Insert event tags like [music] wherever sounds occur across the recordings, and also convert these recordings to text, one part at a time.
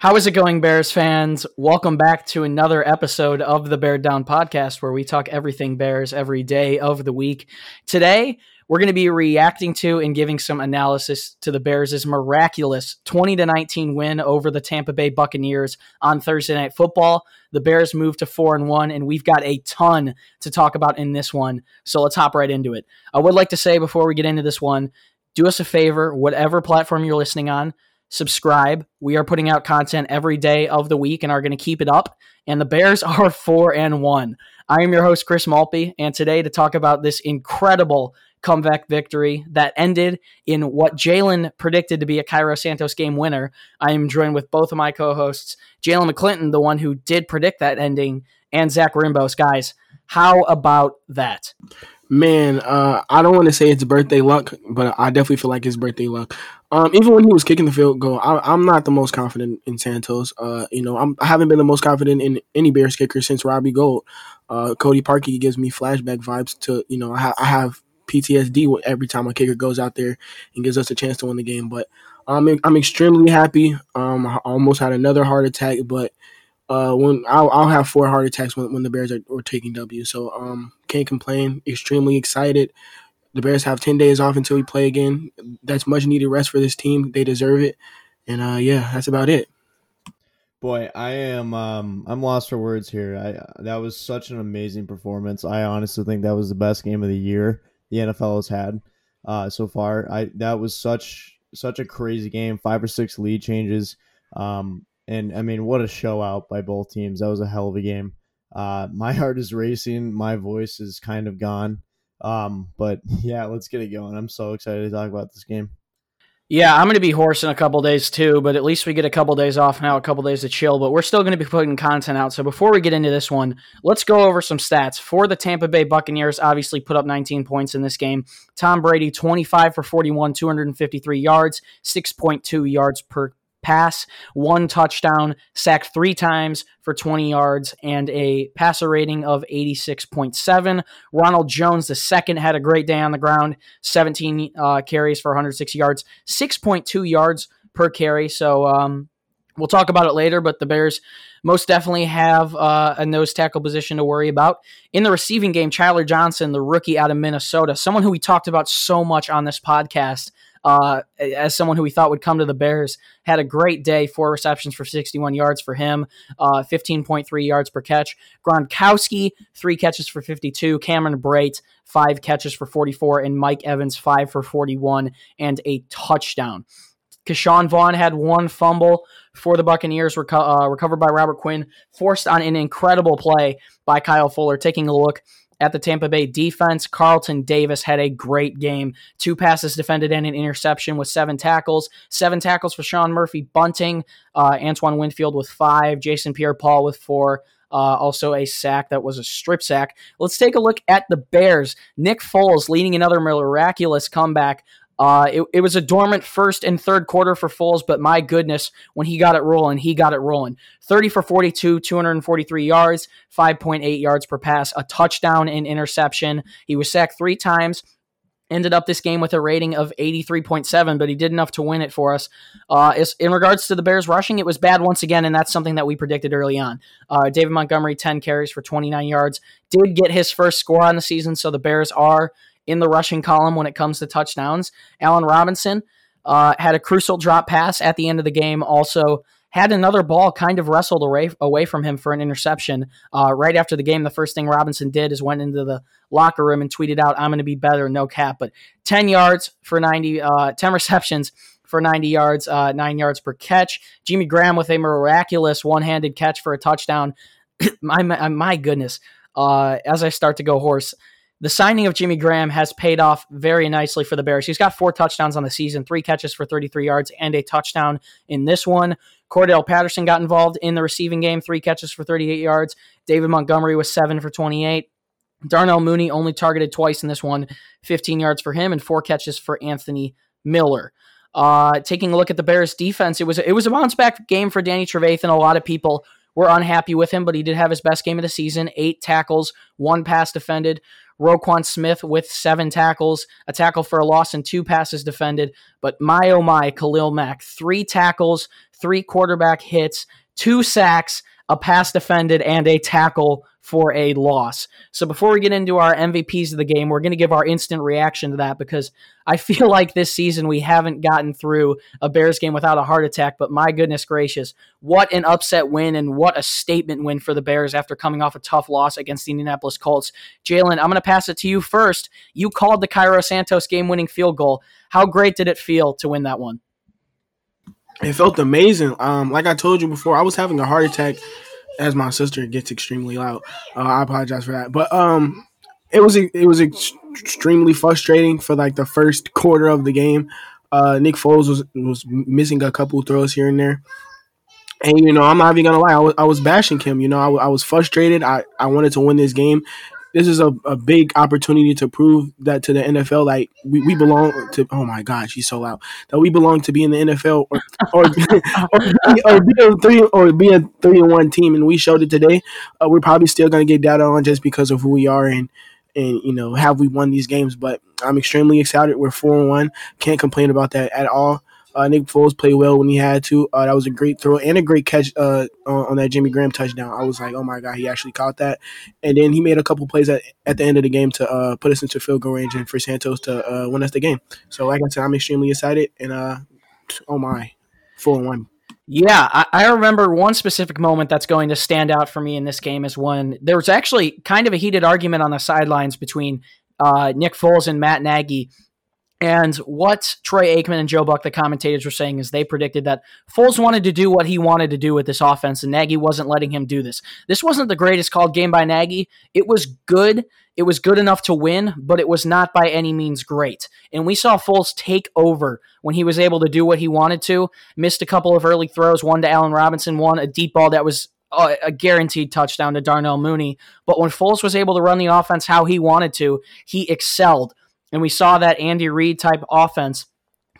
How is it going, Bears fans? Welcome back to another episode of the Bear Down podcast where we talk everything Bears every day of the week. Today, we're going to be reacting to and giving some analysis to the Bears' miraculous 20 to 19 win over the Tampa Bay Buccaneers on Thursday Night Football. The Bears moved to 4 and 1 and we've got a ton to talk about in this one. So let's hop right into it. I would like to say before we get into this one, do us a favor, whatever platform you're listening on, subscribe. We are putting out content every day of the week and are going to keep it up. And the Bears [laughs] are four and one. I am your host, Chris Malpe, and today to talk about this incredible comeback victory that ended in what Jalen predicted to be a Cairo Santos game winner. I am joined with both of my co-hosts, Jalen McClinton, the one who did predict that ending, and Zach Rimbos. Guys, how about that? Man, uh, I don't want to say it's birthday luck, but I definitely feel like it's birthday luck. Um, even when he was kicking the field goal, I, am not the most confident in Santos. Uh, you know, I'm, I have not been the most confident in any Bears kicker since Robbie Gould. Uh, Cody Parkey gives me flashback vibes to, you know, I, ha- I have PTSD every time a kicker goes out there and gives us a chance to win the game. But I'm I'm extremely happy. Um, I almost had another heart attack, but uh, when I'll, I'll have four heart attacks when, when the Bears are, are taking W. So um, can't complain. Extremely excited. The Bears have ten days off until we play again. That's much needed rest for this team. They deserve it. And uh, yeah, that's about it. Boy, I am um I'm lost for words here. I that was such an amazing performance. I honestly think that was the best game of the year the NFL has had uh, so far. I that was such such a crazy game. Five or six lead changes. Um, and I mean, what a show out by both teams. That was a hell of a game. Uh, [laughs] my heart is racing. My voice is kind of gone. Um, but [laughs] yeah, let's get it going. I'm so excited to talk about this game. Yeah, I'm going to be hoarse in a couple days too, but at least we get a couple days off now, a couple days to chill. But we're still going to be putting content out. So before we get into this one, let's go over some stats for the Tampa Bay Buccaneers. Obviously, put up 19 points in this game. Tom Brady, 25 for 41, 253 yards, 6.2 yards per pass, one touchdown, sacked three times for 20 yards, and a passer rating of 86.7. Ronald Jones, the second, had a great day on the ground, 17 uh, carries for 106 yards, 6.2 yards per carry. So, um, We'll talk about it later, but the Bears most definitely have uh, a nose tackle position to worry about. In the receiving game, Chandler Johnson, the rookie out of Minnesota, someone who we talked about so much on this podcast uh, as someone who we thought would come to the Bears, had a great day. Four receptions for 61 yards for him, uh, 15.3 yards per catch. Gronkowski, three catches for 52. Cameron Brate, five catches for 44. And Mike Evans, five for 41 and a touchdown. Ke'Shawn Vaughn had one fumble for the Buccaneers, reco- uh, recovered by Robert Quinn, forced on an incredible play by Kyle Fuller. Taking a look at the Tampa Bay defense. Carlton Davis had a great game. Two passes defended and an interception with seven tackles. Seven tackles for Sean Murphy Bunting. Uh, Antoine Winfield with five. Jason Pierre Paul with four. Uh, also a sack that was a strip sack. Let's take a look at the Bears. Nick Foles leading another miraculous comeback uh, it, it was a dormant first and third quarter for Foles, but my goodness, when he got it rolling, he got it rolling. 30 for 42, 243 yards, 5.8 yards per pass, a touchdown and interception. He was sacked three times. Ended up this game with a rating of 83.7, but he did enough to win it for us. Uh, in regards to the Bears rushing, it was bad once again, and that's something that we predicted early on. Uh, David Montgomery, 10 carries for 29 yards, did get his first score on the season, so the Bears are in the rushing column when it comes to touchdowns. Allen Robinson uh, had a crucial drop pass at the end of the game. Also had another ball kind of wrestled away away from him for an interception. Uh, right after the game, the first thing Robinson did is went into the locker room and tweeted out, "I'm going to be better, no cap." But 10 yards for 90, uh, 10 [laughs] receptions for 90 yards, uh, nine yards per catch. Jimmy Graham with a miraculous one-handed catch for a touchdown. [clears throat] my, my goodness. Uh, as I start to go hoarse, the signing of Jimmy Graham has paid off very nicely for the Bears. He's got four touchdowns on the season, three catches for 33 yards, and a touchdown in this one. Cordell Patterson got involved in the receiving game, three catches for 38 yards. David Montgomery was seven for 28. Darnell Mooney only targeted twice in this one, 15 yards for him, and four catches for Anthony Miller. Uh, taking a look at the Bears defense, it was it was a bounce back game for Danny Trevathan. A lot of people were unhappy with him, but he did have his best game of the season. Eight tackles, one pass defended. Roquan Smith with seven tackles, a tackle for a loss, and two passes defended. But my oh my, Khalil Mack, three tackles, three quarterback hits, two sacks, a pass defended, and a tackle for a loss. So before we get into our MVPs of the game, we're going to give our instant reaction to that because I [laughs] feel like this season we haven't gotten through a Bears game without a heart attack. But my goodness gracious, what an upset win and what a statement win for the Bears after coming off a tough loss against the Indianapolis Colts. Jalen, I'm going to pass it to you first. You called the Cairo Santos game winning field goal. How great did it feel to win that one? It felt amazing. Um, like I told you before, I was having a heart attack as my sister gets extremely loud. Uh, I apologize for that, but um, it was it was extremely frustrating for like the first quarter of the game. Uh, Nick Foles was was missing a couple throws here and there. And you know, I'm not even gonna lie. I was, I was bashing him. You know, I, I was frustrated. I, I wanted to win this game, this is a, a big opportunity to prove that to the NFL, like we, we belong to. Oh my God, she's so loud. That we belong to be in the NFL or or, [laughs] or, or, be a three or be a three and one team, and we showed it today. Uh, we're probably still gonna get data on just because of who we are and and you know have we won these games. But I'm extremely excited. We're four and one. Can't complain about that at all. Uh, Nick Foles played well when he had to. Uh, that was a great throw and a great catch uh, on, that Jimmy Graham touchdown. I was like, oh my god, he actually caught that. And then he made a couple plays at, at the end of the game to uh, put us into field goal range and for Santos to uh, win us the game. So like I said, I'm extremely excited and uh, oh my, four and one. Yeah, I, I, remember one specific moment that's going to stand out for me in this game is when there was actually kind of a heated argument on the sidelines between Nick Foles and Matt Nagy and what Troy Aikman and Joe Buck, the commentators, were saying is they predicted that Foles wanted to do what he wanted to do with this offense, and Nagy wasn't letting him do this. This wasn't the greatest called game by Nagy. It was good. It was good enough to win, but it was not by any means great. And we saw Foles take over when he was able to do what he wanted to. Missed a couple of early throws, one to Allen Robinson, one a deep ball that was a guaranteed touchdown to Darnell Mooney. But when Foles was able to run the offense how he wanted to, he excelled. And we saw that Andy Reid type offense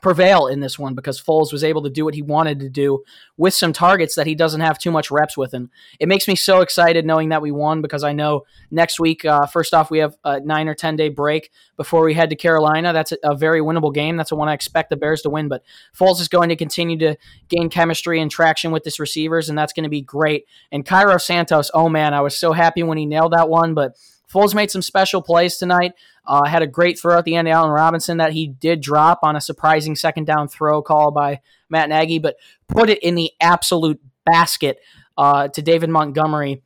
prevail in this one because Foles was able to do what he wanted to do with some targets that he doesn't have too much reps with. And it makes me so excited knowing that we won because I know next week, uh, first off, we have a nine or 10 day break before we head to Carolina. That's a, very winnable game. That's the one I expect the Bears to win. But Foles is going to continue to gain chemistry and traction with his receivers, and that's going to be great. And Cairo Santos, oh man, I was so happy when he nailed that one, but Foles made some special plays tonight. Uh, had a great throw at the end, Allen Robinson, that he did drop on a surprising second down throw call by Matt Nagy, but put it in the absolute basket uh, to David Montgomery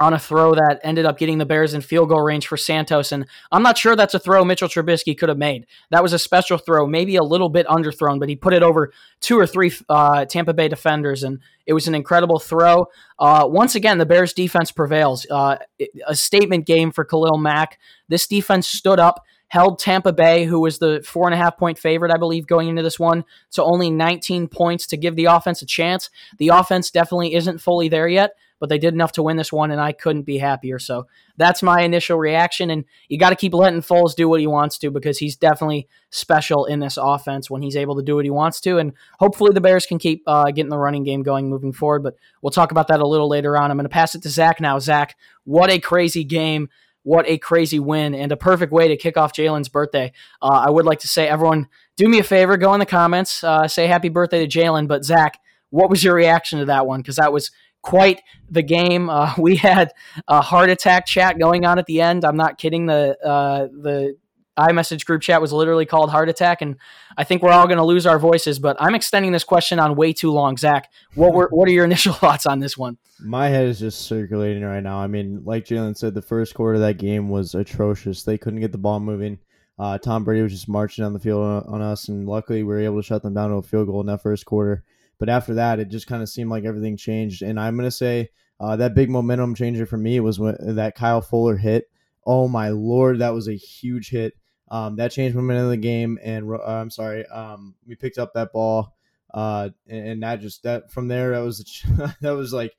on a throw that ended up getting the Bears in field goal range for Santos. And I'm not sure that's a throw Mitchell Trubisky could have made. That was a special throw, maybe a little bit underthrown, but he put it over two or three uh, Tampa Bay defenders, and it was an incredible throw. Uh, once again, the Bears defense prevails. Uh, a statement game for Khalil Mack. This defense stood up held Tampa Bay, who was the four and a half point favorite, I believe, going into this one, to only 19 points to give the offense a chance. The offense definitely isn't fully there yet, but they did enough to win this one, and I couldn't be happier. So that's my initial reaction. And you got to keep letting Foles do what he wants to because he's definitely special in this offense when he's able to do what he wants to. And hopefully the Bears can keep uh, getting the running game going moving forward. But we'll talk about that a little later on. I'm going to pass it to Zach now. Zach, what a crazy game. What a crazy win and a perfect way to kick off Jalen's birthday. Uh, I would like to say, everyone, do me a favor, go in the comments, uh, say happy birthday to Jalen. But Zach, what was your reaction to that one? Because that was quite the game. Uh, [laughs] we had a heart attack chat going on at the end. I'm not kidding. The uh, the iMessage group chat was literally called heart attack, and I think we're all going to lose our voices. But I'm extending this question on way too long. Zach, what were what are your [laughs] initial thoughts on this one? My head is just circulating right now. I mean, like Jalen said, the first quarter of that game was atrocious. They couldn't get the ball moving. Uh, Tom Brady was just marching down the field on, on us, and luckily we were able to shut them down to a field goal in that first quarter. But after that, it just kind of seemed like everything changed. And I'm going to say uh, that big momentum changer for me was when that Kyle Fuller hit. Oh my lord, that was a huge hit. Um, that changed momentum of the game. And uh, I'm sorry, um, we picked up that ball, uh, and, and, that just that from there that was [laughs] that was like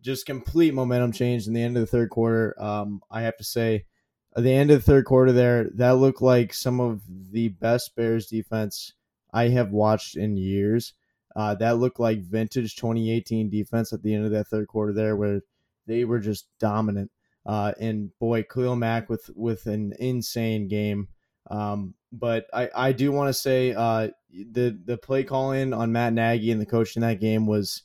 just complete momentum change in the end of the third quarter. Um, I have to say, at the end of the third quarter, there that looked like some of the best Bears defense I have watched in years. Uh, that looked like vintage 2018 defense at the end of that third quarter there, where they were just dominant. Uh, and boy, Khalil Mack with with an insane game. Um, but I, I do want to say uh, the the play calling on Matt Nagy and the coach in that game was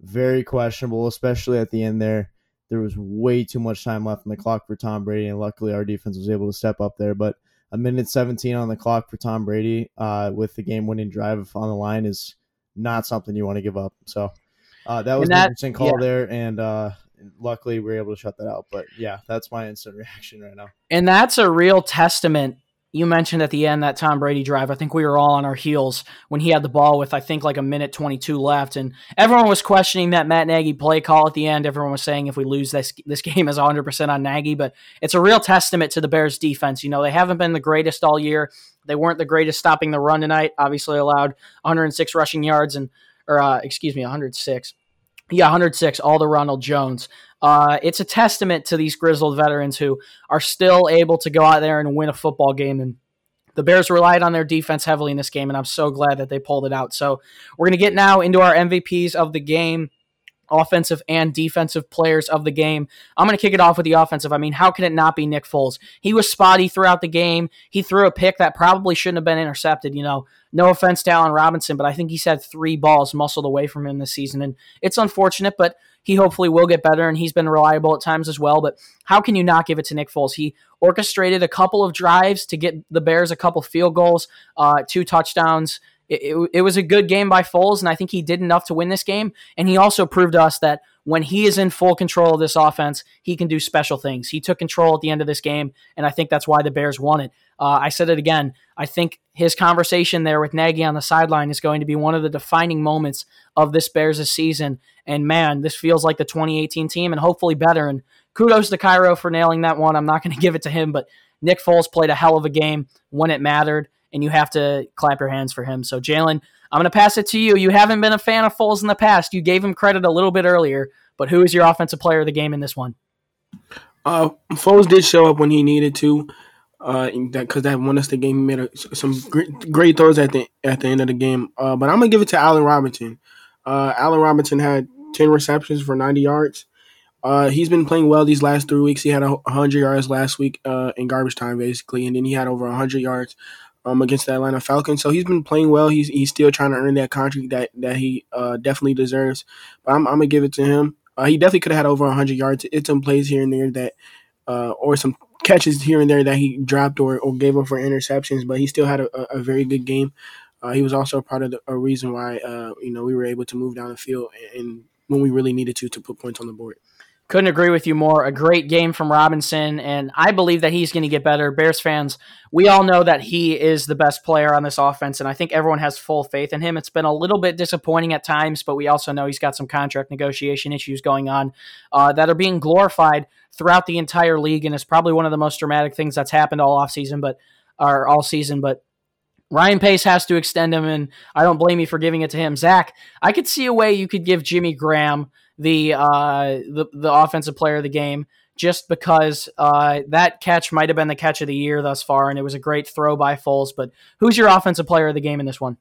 very questionable, especially at the end there. There was way too much time left on the clock for Tom Brady, and luckily our defense was able to step up there. But a minute 17 on the clock for Tom Brady uh, with the game winning drive on the line is not something you want to give up. So uh, that was that, an interesting call yeah. there. And uh, luckily we were able to shut that out. But yeah, that's my instant [laughs] reaction right now. And that's a real testament you mentioned at the end that Tom Brady drive. I think we were all on our heels when he had the ball with I think like a minute 22 left, and everyone was questioning that Matt Nagy play call at the end. Everyone was saying if we lose this this game is 100 percent on Nagy, but it's a real testament to the Bears defense. You know they haven't been the greatest all year. They weren't the greatest stopping the run tonight. Obviously allowed 106 rushing yards and or uh, excuse me 106. Yeah, 106, all to Ronald Jones. Uh, it's a testament to these grizzled veterans who are still able to go out there and win a football game. And the Bears relied on their defense heavily in this game, and I'm so glad that they pulled it out. So we're going to get now into our MVPs of the game offensive and defensive players of the game. I'm going to kick it off with the offensive. I mean, how can it not be Nick Foles? He was spotty throughout the game. He threw a pick that probably shouldn't have been intercepted. You know, no offense to Allen Robinson, but I think he's had three balls muscled away from him this season. And it's unfortunate, but he hopefully will get better, and he's been reliable at times as well. But how can you not give it to Nick Foles? He orchestrated a couple of drives to get the Bears a couple field goals, uh, two touchdowns it, it, was a good game by Foles, and I think he did enough to win this game. And he also proved to us that when he is in full control of this offense, he can do special things. He took control at the end of this game, and I think that's why the Bears won it. Uh, I said it again. I think his conversation there with Nagy on the sideline is going to be one of the defining moments of this Bears' season. And man, this feels like the 2018 team, and hopefully better. And kudos to Cairo for nailing that one. I'm not going [laughs] to give it to him, but Nick Foles played a hell of a game when it mattered and you have to clap your hands for him. So, Jalen, I'm going to pass it to you. You haven't been a fan of Foles in the past. You gave him credit a little bit earlier, but who is your offensive player of the game in this one? Uh, Foles did show up when he needed to, uh, because that, that won us the game. He made a, some great, great, throws at the at the end of the game. Uh, but I'm gonna give it to Allen Robinson. Uh, Allen Robinson had 10 receptions for 90 yards. Uh, he's been playing well these last three weeks. He had 100 yards last week uh, in garbage time, basically, and then he had over 100 yards um, against the Atlanta Falcons. So he's been playing well. He's he's still trying to earn that contract that that he uh, definitely deserves. But I'm, I'm gonna give it to him. Uh, he definitely could have had over 100 yards. It's some plays here and there that, uh, or some catches here and there that he dropped or, or gave up for interceptions. But he still had a, a very good game. Uh, he was also part of the, a reason why uh, you know we were able to move down the field and when we really needed to to put points on the board. Couldn't agree with you more. A great game from Robinson, and I believe that he's going to get better. Bears fans, we all know that he is the best player on this offense, and I think everyone has full faith in him. It's been a little bit disappointing at times, but we also know he's got some contract negotiation issues going on uh, that are being glorified throughout the entire league, and it's probably one of the most dramatic things that's happened all offseason, but or all season. But Ryan Pace has to extend him, and I don't blame you for giving it to him. Zach, I could see a way you could give Jimmy Graham the uh, the the offensive player of the game just because uh, that catch might have been the catch of the year thus far, and it was a great throw by Foles. But who's your offensive player of the game in this one?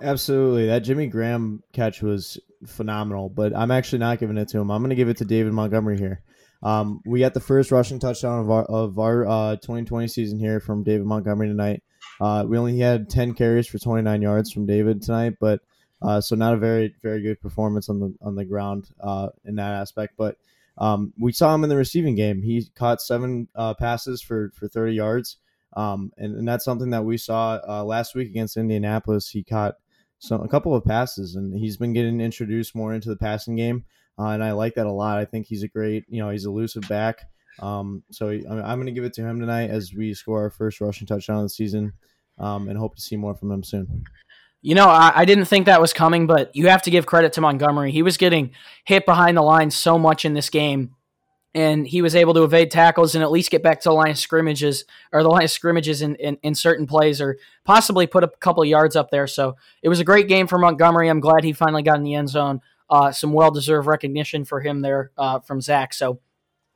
Absolutely, that Jimmy Graham catch was phenomenal. But I'm actually not giving it to him. I'm going to give it to David Montgomery here. Um, we got the first rushing touchdown of our of our uh, 2020 season here from David Montgomery tonight. Uh, we only had 10 carries for 29 yards from David tonight, but uh, so not a very very good performance on the on the ground uh, in that aspect. But um, we saw him in the receiving game. He caught seven uh, passes for for 30 yards, um, and, and that's something that we saw uh, last week against Indianapolis. He caught some a couple of passes, and he's been getting introduced more into the passing game, uh, and I like that a lot. I think he's a great you know he's elusive back. Um, so I'm, I'm going to give it to him tonight as we score our first rushing touchdown of the season, um, and hope to see more from him soon. You know, I, I, didn't think that was coming, but you have to give credit to Montgomery. He was getting hit behind the line so much in this game, and he was able to evade tackles and at least get back to the line of scrimmages or the line of scrimmages in, in, in certain plays or possibly put a couple yards up there. So it was a great game for Montgomery. I'm glad he finally got in the end zone. Uh, some well deserved recognition for him there uh, from Zach. So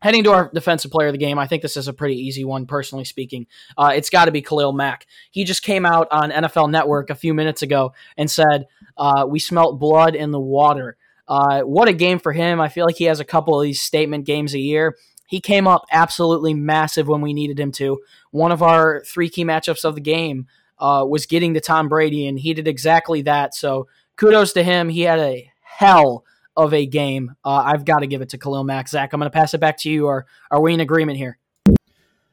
Heading to our defensive player of the game, I think this is a pretty easy one, personally speaking. Uh, it's got to be Khalil Mack. He just came out on NFL Network a few minutes ago and said, uh, We smelt blood in the water. Uh, what a game for him. I feel like he has a couple of these statement games a year. he came up absolutely massive when we needed him to. One of our three key matchups of the game uh, was getting to Tom Brady, and he did exactly that. So kudos to him. He had a hell of a game. Uh, I've got to give it to Khalil Mack. Zach, I'm going to pass it back to you. Or are we in agreement here?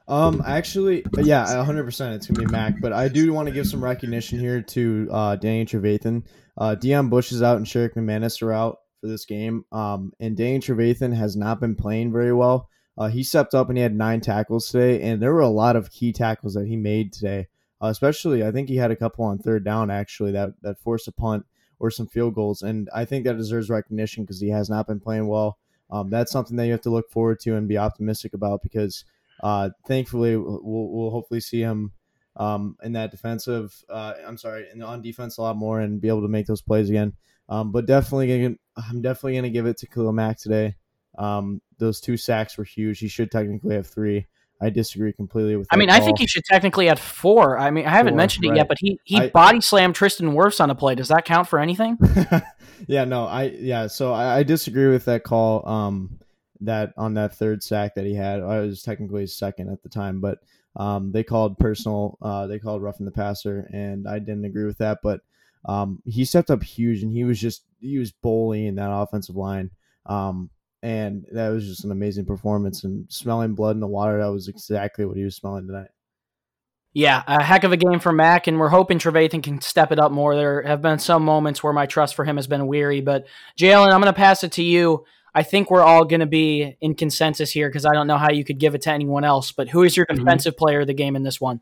Um, actually, yeah, 100. percent It's gonna be Mack, but I do want to give some recognition here to uh, Danny Trevathan. Uh, Deon Bush is out and Sherrick McManus are out for this game. Um, and Danny Trevathan has not been playing very well. Uh, he stepped up and he had nine tackles today, and there were a lot of key tackles that he made today. Uh, especially, I think he had a couple on third down actually that that forced a punt or some field goals, and I think that deserves recognition because he has not been playing well. Um, that's something that you have to look forward to and be optimistic about because uh, thankfully, we'll, we'll hopefully see him um, in that defensive. Uh, I'm sorry, in, on defense a lot more and be able to make those plays again. Um, but definitely, gonna, I'm definitely going to give it to Khalil Mack today. Um, those two sacks were huge. He should technically have three. I disagree completely with. I mean, call. I think he should technically have four. I mean, I haven't Four, mentioned it right. yet, but he he I- body slammed Tristan Wirfs on a play. Does that count for anything? [laughs] yeah, no, I yeah, so I, I disagree with that call. Um, that on that third sack that he had, I was technically second at the time, but um, they called personal, uh, they called roughing the passer, and I didn't agree with that. But um, he stepped up huge, and he was just he was bullying that offensive line. Um, and that was just an amazing performance. And smelling blood in the water, that was exactly what he was smelling tonight. Yeah, a heck of a game for Mack, and we're hoping Trevathan can step it up more. There have been some moments where my trust for him has been weary, but Jalen, I'm going to pass it to you. I think we're all going to be in consensus here because I don't know how you could give it to anyone else. But who is your Mhm. defensive player of the game in this one?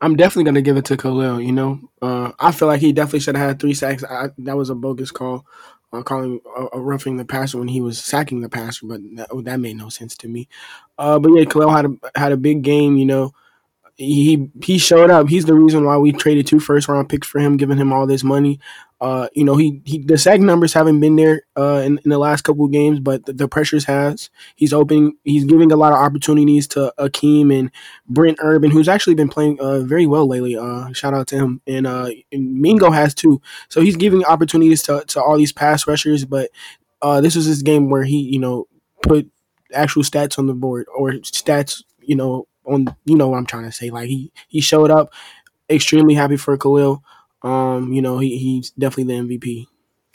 I'm definitely gonna give it to Khalil. You know, uh, I feel like he definitely should have had three sacks. I, that was a bogus call, uh, calling uh, roughing the passer when he was sacking the passer, but that, that made no sense to me. Uh, but yeah, Khalil had a had a big game. You know, he he showed up. He's the reason why we traded two first round picks for him, giving him all this money. Uh, you know, he, he the sack numbers haven't been there uh, in, in the last couple of games, but the, the pressures has. He's opening. He's giving a lot of opportunities to Akiem and Brent Urban, who's actually been playing uh, very well lately. Uh, shout out to him. And, uh, and Mingo has too. So he's giving opportunities to, to all these pass rushers. But uh, this was his game where he, you know, put actual stats on the board or stats, you know, on you know what I'm trying to say. Like he he showed up. Extremely happy for Khalil. Um, you know, he, he's definitely the MVP.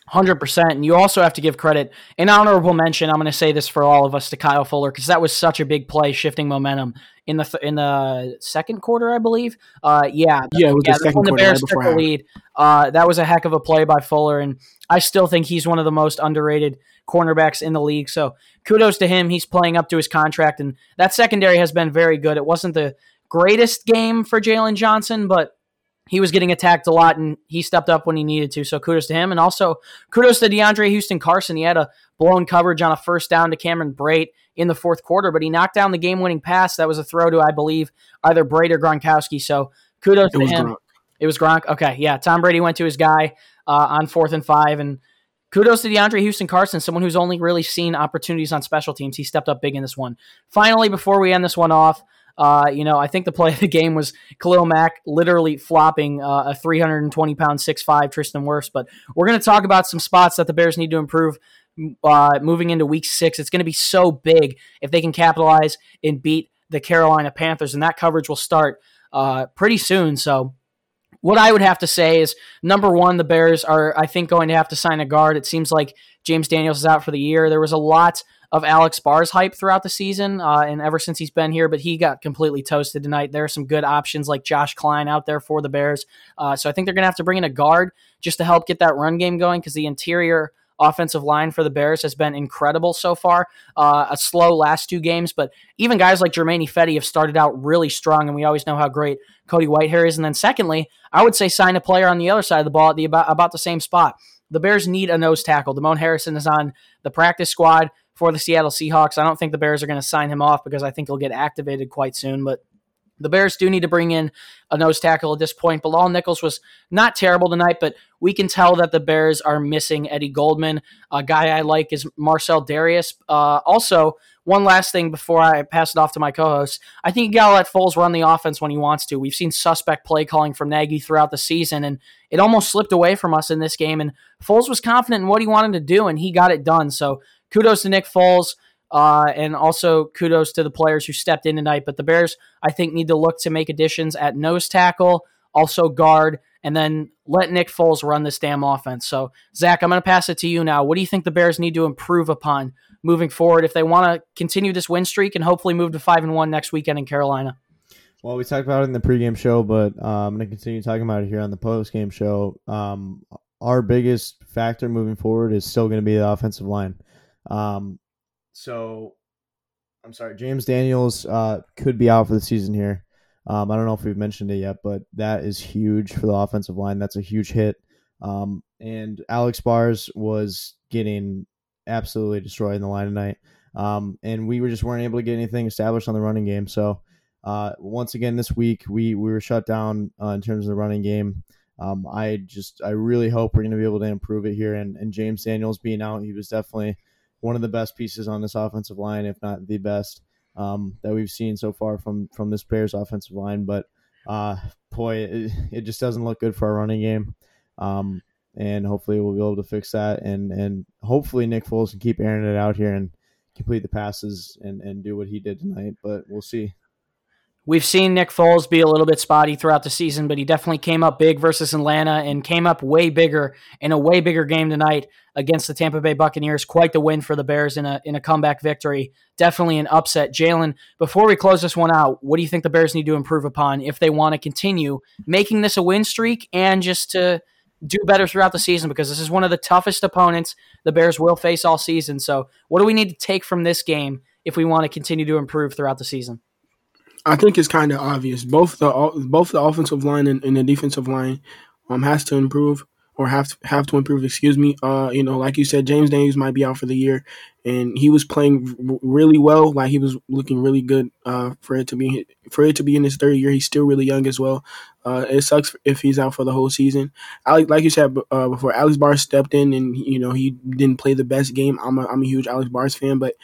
Hundred percent, and you also have to give credit, an honorable mention. I'm going to say this for all of us to Kyle Fuller because that was such a big play, shifting momentum in the th- in the second quarter, I believe. Uh, yeah, Yeah, it was yeah, the second the quarter Bears right before took the lead. Uh, that was a heck of a play by Fuller, and I still think he's one of the most underrated cornerbacks in the league. So kudos to him. He's playing up to his contract, and that secondary has been very good. It wasn't the greatest game for Jaylon Johnson, but he was getting attacked a lot, and he stepped up when he needed to. So kudos to him, and also kudos to DeAndre Houston Carson. He had a blown coverage on a first down to Cameron Brate in the fourth quarter, but he knocked down the game-winning pass. That was a throw to, I believe, either Brate or Gronkowski. So kudos It to him. Gronk. It was Gronk. Okay, yeah. Tom Brady went to his guy uh, on fourth and five, and kudos to DeAndre Houston Carson, someone who's only really seen opportunities on special teams. He stepped up big in this one. Finally, before we end this one off, uh, you know, I think the play of the game was Khalil Mack literally flopping uh, a 320 pound 6'5 Tristan Wirfs. But we're going to talk about some spots that the Bears need to improve uh, moving into week six. It's going to be so big if they can capitalize and beat the Carolina Panthers, and that coverage will start uh, pretty soon. So, what I would have to say is number one, the Bears are, I think, going to have to sign a guard. It seems like James Daniels is out for the year. There was a lot of Alex Bars' hype throughout the season uh, and ever since he's been here, but he got completely toasted tonight. There are some good options like Josh Kline out there for the Bears. Uh, so I think they're going to have to bring in a guard just to help get that run game going because the interior offensive line for the Bears has been incredible so far. Uh, a slow last two games, but even guys like Germain Ifedi have started out really strong, and we always know how great Cody Whitehair is. And then secondly, I would say sign a player on the other side of the ball at the about, about the same spot. The Bears need a nose tackle. Damon Harrison is on the practice squad for the Seattle Seahawks. I don't think the Bears are going to sign him off because I think he'll get activated quite soon, but the Bears do need to bring in a nose tackle at this point. Bilal Nichols was not terrible tonight, but we can tell that the Bears are missing Eddie Goldman. A guy I like is Marcell Dareus. Uh, also, one last thing before I pass it off to my co-host. I think you got to let Foles run the offense when he wants to. We've seen suspect play calling from Nagy throughout the season, and it almost slipped away from us in this game. And Foles was confident in what he wanted to do, and he got it done. So kudos to Nick Foles. Uh, and also kudos to the players who stepped in tonight. But the Bears, I think, need to look to make additions at nose tackle, also guard, and then let Nick Foles run this damn offense. So, Zach, I'm going to pass it to you now. What do you think the Bears need to improve upon moving forward if they want to continue this win streak and hopefully move to five and one next weekend in Carolina? Well, we talked about it in the pregame show, but uh, I'm going to continue talking about it here on the postgame show. Um, our biggest factor moving forward is still going to be the offensive line. Um, so, I'm sorry, James Daniels uh, could be out for the season here. Um, I don't know if we've mentioned it yet, but that is huge for the offensive line. That's a huge hit. Um, and Alex Bars was getting absolutely destroyed in the line tonight. Um, and we were just weren't able to get anything established on the running game. So uh, once again this week we we were shut down uh, in terms of the running game. Um, I just I really hope we're going to be able to improve it here. And and James Daniels being out, he was definitely one of the best pieces on this offensive line, if not the best um, that we've seen so far from from this Bears offensive line. But uh, boy, it, it just doesn't look good for our running game. Um, and hopefully we'll be able to fix that. And and hopefully Nick Foles can keep airing it out here and complete the passes and and do what he did tonight. But we'll see. We've seen Nick Foles be a little bit spotty throughout the season, but he definitely came up big versus Atlanta and came up way bigger in a way bigger game tonight against the Tampa Bay Buccaneers. Quite the win for the Bears in a in a comeback victory. Definitely an upset. Jalen, before we close this one out, what do you think the Bears need to improve upon if they want to continue making this a win streak and just to do better throughout the season because this is one of the toughest opponents the Bears will face all season. So, what do we need to take from this game if we want to continue to improve throughout the season? I think it's kind of obvious. Both the both the offensive line and, and, the defensive line um has to improve or have to have to improve. Excuse me. Uh, you know, like you said, James Daniels might be out for the year, and he was playing really well. Like he was looking really good. Uh, for it to be for it to be in his third year, he's still really young as well. Uh, it sucks if he's out for the whole season. Alex, like you said uh, before, Alex Bars stepped in, and you know he didn't play the best game. I'm a I'm a huge Alex Bars fan, but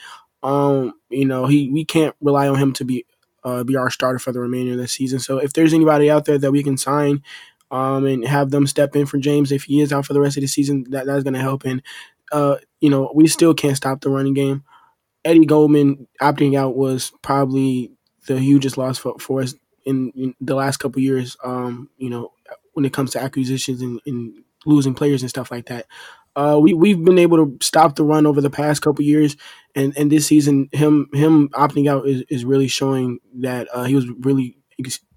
um, you know he we can't rely on him to be uh, be our starter for the remainder of the season. So if there's anybody out there that we can sign um, and have them step in for James if he is out for the rest of the season, that that's going to help. And uh, you know, we still can't stop the running game. Eddie Goldman opting out was probably the hugest loss for, for us in, in the last couple years. Um, you know, when it comes to acquisitions and, and losing players and stuff like that. Uh, we we've been able to stop the run over the past couple years, and, and this season, him him opting out is, is really showing that uh, he was really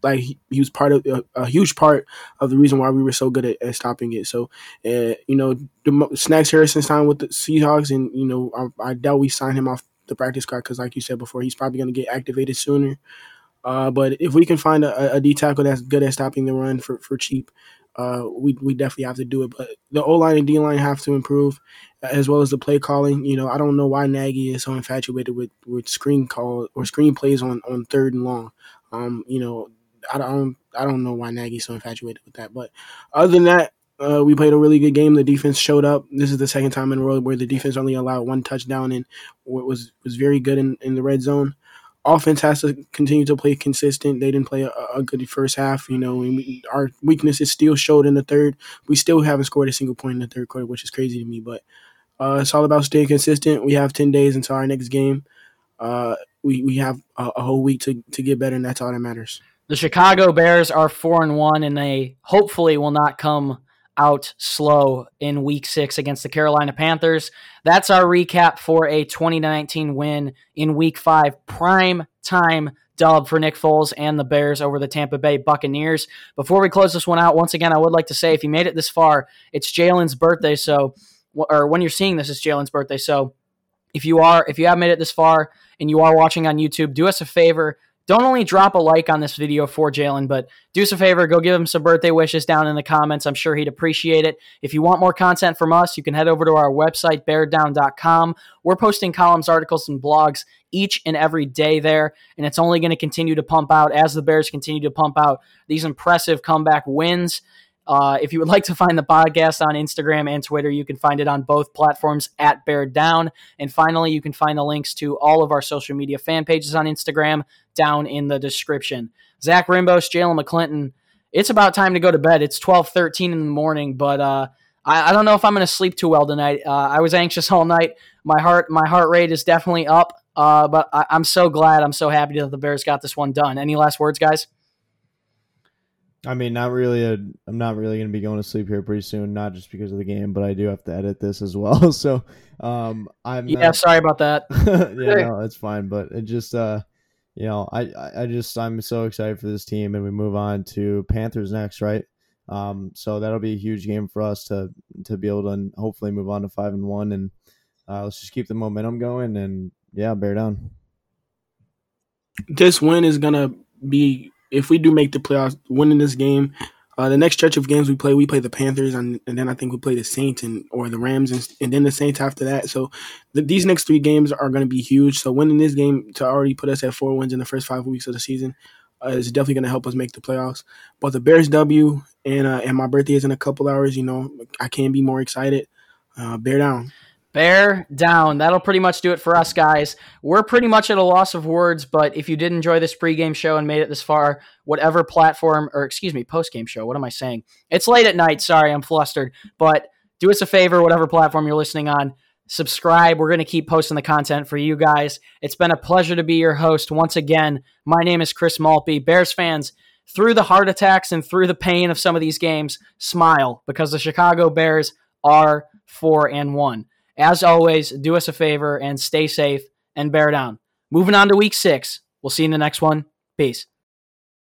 like he, he was part of a, a, huge part of the reason why we were so good at, at stopping it. So, uh, you know, the, Snacks Harrison signed with the Seahawks, and you know, I, I doubt we sign him off the practice squad because, like you said before, he's probably going to get activated sooner. Uh, but if we can find a, a D tackle that's good at stopping the run for, for cheap, uh, we we definitely have to do it. But the O line and D line have to improve, as well as the play calling. You know, I don't know why Nagy is so infatuated with, with screen call or screen plays on, on third and long. Um, you know, I don't I don't know why Nagy's so infatuated with that. But other than that, uh, we played a really good game. The defense showed up. This is the second time in a row where the defense only allowed one touchdown and was was very good in, in the red zone offense has to continue to play consistent. They didn't play a, a good first half. You know, we, our weaknesses still showed in the third. We still haven't scored a single point in the third quarter, which is crazy to me. But uh, it's all about staying consistent. We have ten days until our next game. Uh, we we have a, a whole week to to get better, and that's all that matters. The Chicago Bears are four and one, and they hopefully will not come out slow in week six against the Carolina Panthers. That's our recap for a 2019 win in week five. Prime time dub for Nick Foles and the Bears over the Tampa Bay Buccaneers. Before we close this one out, once again, I would like to say if you made it this far, it's Jalen's birthday. So, or when you're seeing this, it's Jalen's birthday. So, if you are, if you have made it this far and you are watching on YouTube, do us a favor don't only drop a like on this video for Jalen, but do us a favor, go give him some birthday wishes down in the comments. I'm sure he'd appreciate it. If you want more content from us, you can head over to our website, beardown.com. We're posting columns, articles, and blogs each and every day there, and it's only going to continue to pump out as the Bears continue to pump out these impressive comeback wins. Uh, if you would like to find the podcast on Instagram and Twitter, you can find it on both platforms at Bear Down. And finally, you can find the links to all of our social media fan pages on Instagram down in the description. Zach Rimbos, Jalen McClinton. It's about time to go to bed. It's twelve thirteen in the morning, but uh, I, I don't know if I'm going to sleep too well tonight. Uh, I was anxious [laughs] all night. My heart my heart rate is definitely up. Uh, but I, I'm so glad. I'm so happy that the Bears got this one done. Any last words, guys? I mean, not really. A, I'm not really going to be going to sleep here pretty soon. Not just because of the game, but I do have to edit this as well. [laughs] So, um, I'm yeah. not, sorry about that. [laughs] yeah, [laughs] no, it's fine. But it just, uh, you know, I, I just, I'm so excited for this team, and we move on to Panthers next, right? Um, so that'll be a huge game for us to to be able to hopefully move on to five and one, and uh, let's just keep the momentum going, and yeah, bear down. This win is gonna be if we do make the playoffs, winning this game. Uh, the next stretch of games we play, we play the Panthers, and, and then I think we play the Saints and or the Rams, and, and then the Saints after that. So the, these next three games are going to be huge. So winning this game to already put us at four wins in the first five weeks of the season uh, is definitely going to help us make the playoffs. But the Bears W and uh, and my birthday is in a couple hours. You know, I can't be more excited. Uh, bear down. Bear down. That'll pretty much do it for us, guys. We're pretty much at a loss of words, but if you did enjoy this pregame show and made it this far, whatever platform, or excuse me, postgame show, what am I saying? It's late at night. Sorry, I'm flustered. But do us a favor, whatever platform you're listening on, subscribe. We're going to keep posting the content for you guys. It's been a pleasure to be your host once again. My name is Chris Malpe. Bears fans, through the heart attacks and through the pain of some of these games, smile because the Chicago Bears are 4 and 1. As always, do us a favor and stay safe and bear down. Moving on to week six. We'll see you in the next one. Peace.